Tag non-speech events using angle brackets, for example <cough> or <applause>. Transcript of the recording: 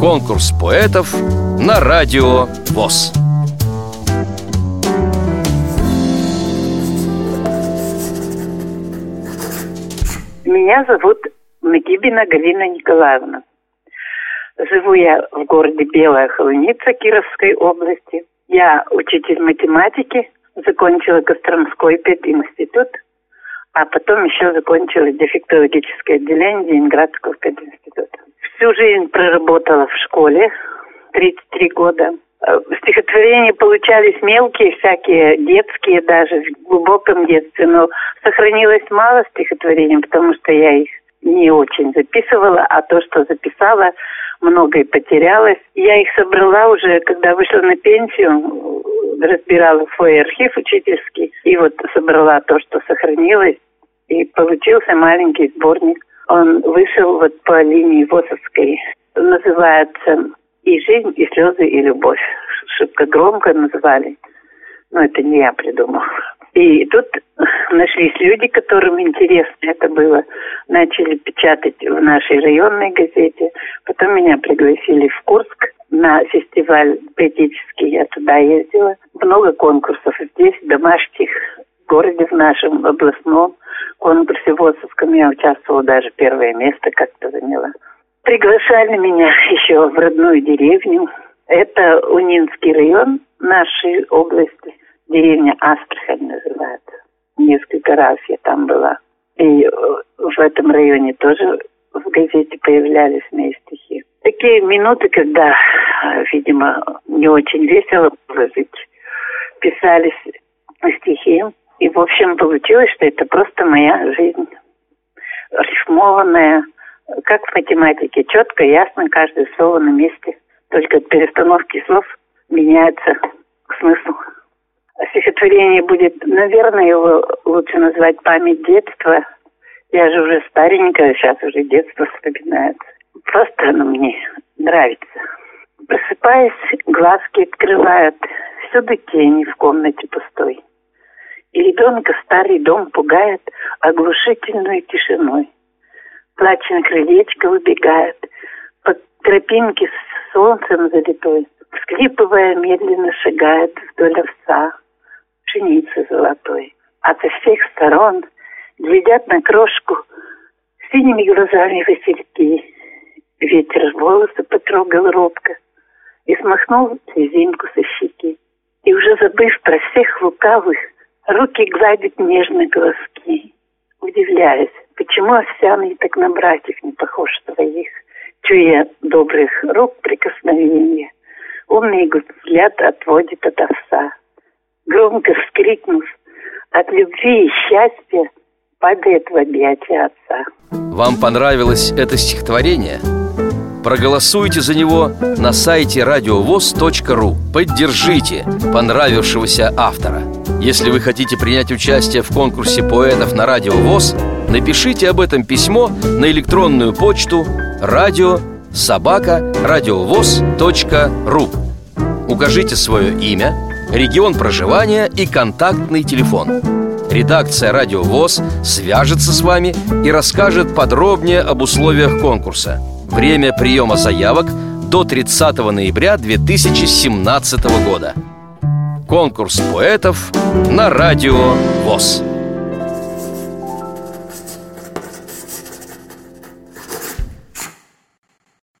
Конкурс поэтов на радио ВОЗ. Меня зовут Нагибина Галина Николаевна. Живу я в городе Белая Холуница Кировской области. Я учитель математики, закончила Костромской пединститут, а потом еще закончила дефектологическое отделение Ленинградского пединститута. Всю жизнь проработала в школе, 33 года. Э, стихотворения получались мелкие, всякие, детские даже, в глубоком детстве, но сохранилось мало стихотворений, потому что я их не очень записывала, а то, что записала, многое потерялось. Я их собрала уже, когда вышла на пенсию, разбирала свой архив учительский, и вот собрала то, что сохранилось, и получился маленький сборник. Он вышел вот по линии Восовской. Называется «И жизнь, и слезы, и любовь». Шибко громко называли. Но это не я придумала. И тут нашлись люди, которым интересно это было. Начали печатать в нашей районной газете. Потом меня пригласили в Курск на фестиваль поэтический. Я туда ездила. Много конкурсов здесь, домашних, в городе в нашем областном конкурсе в Осовском. Я участвовала, даже первое место как-то заняла. Приглашали меня <laughs> еще в родную деревню. Это Унинский район нашей области – деревня Астрахань называется. Несколько раз я там была. И э, в этом районе тоже в газете появлялись мои стихи. Такие минуты, когда, э, видимо, не очень весело было жить, писались стихи. И, в общем, получилось, что это просто моя жизнь. Рифмованная, как в математике, четко, ясно, каждое слово на месте. Только от перестановки слов меняется смысл стихотворение будет, наверное, его лучше назвать «Память детства». Я же уже старенькая, сейчас уже детство вспоминается. Просто оно мне нравится. Просыпаясь, глазки открывают, всюду тени в комнате пустой. Ребенка старый дом пугает оглушительной тишиной. Плач на крылечко выбегает, по тропинке с солнцем залитой, Всклипывая, медленно шагает вдоль овса пшеницы золотой. Ото всех сторон глядят на крошку синими глазами васильки. Ветер волосы потрогал робко и смахнул слезинку со щеки. И уже забыв про всех лукавых, руки гладит нежно глазки, удивляясь, почему овсяный так на братьев не похож своих, чуя добрых рук прикосновения. Умный взгляд отводит от овса громко вскрикнув от любви и счастья, падает в объятия отца. Вам понравилось это стихотворение? Проголосуйте за него на сайте радиовоз.ру Поддержите понравившегося автора Если вы хотите принять участие в конкурсе поэтов на Радио ВОЗ Напишите об этом письмо на электронную почту радио собака радиовоз.ру Укажите свое имя, регион проживания и контактный телефон. Редакция «Радио ВОЗ» свяжется с вами и расскажет подробнее об условиях конкурса. Время приема заявок до 30 ноября 2017 года. Конкурс поэтов на Радио ВОЗ.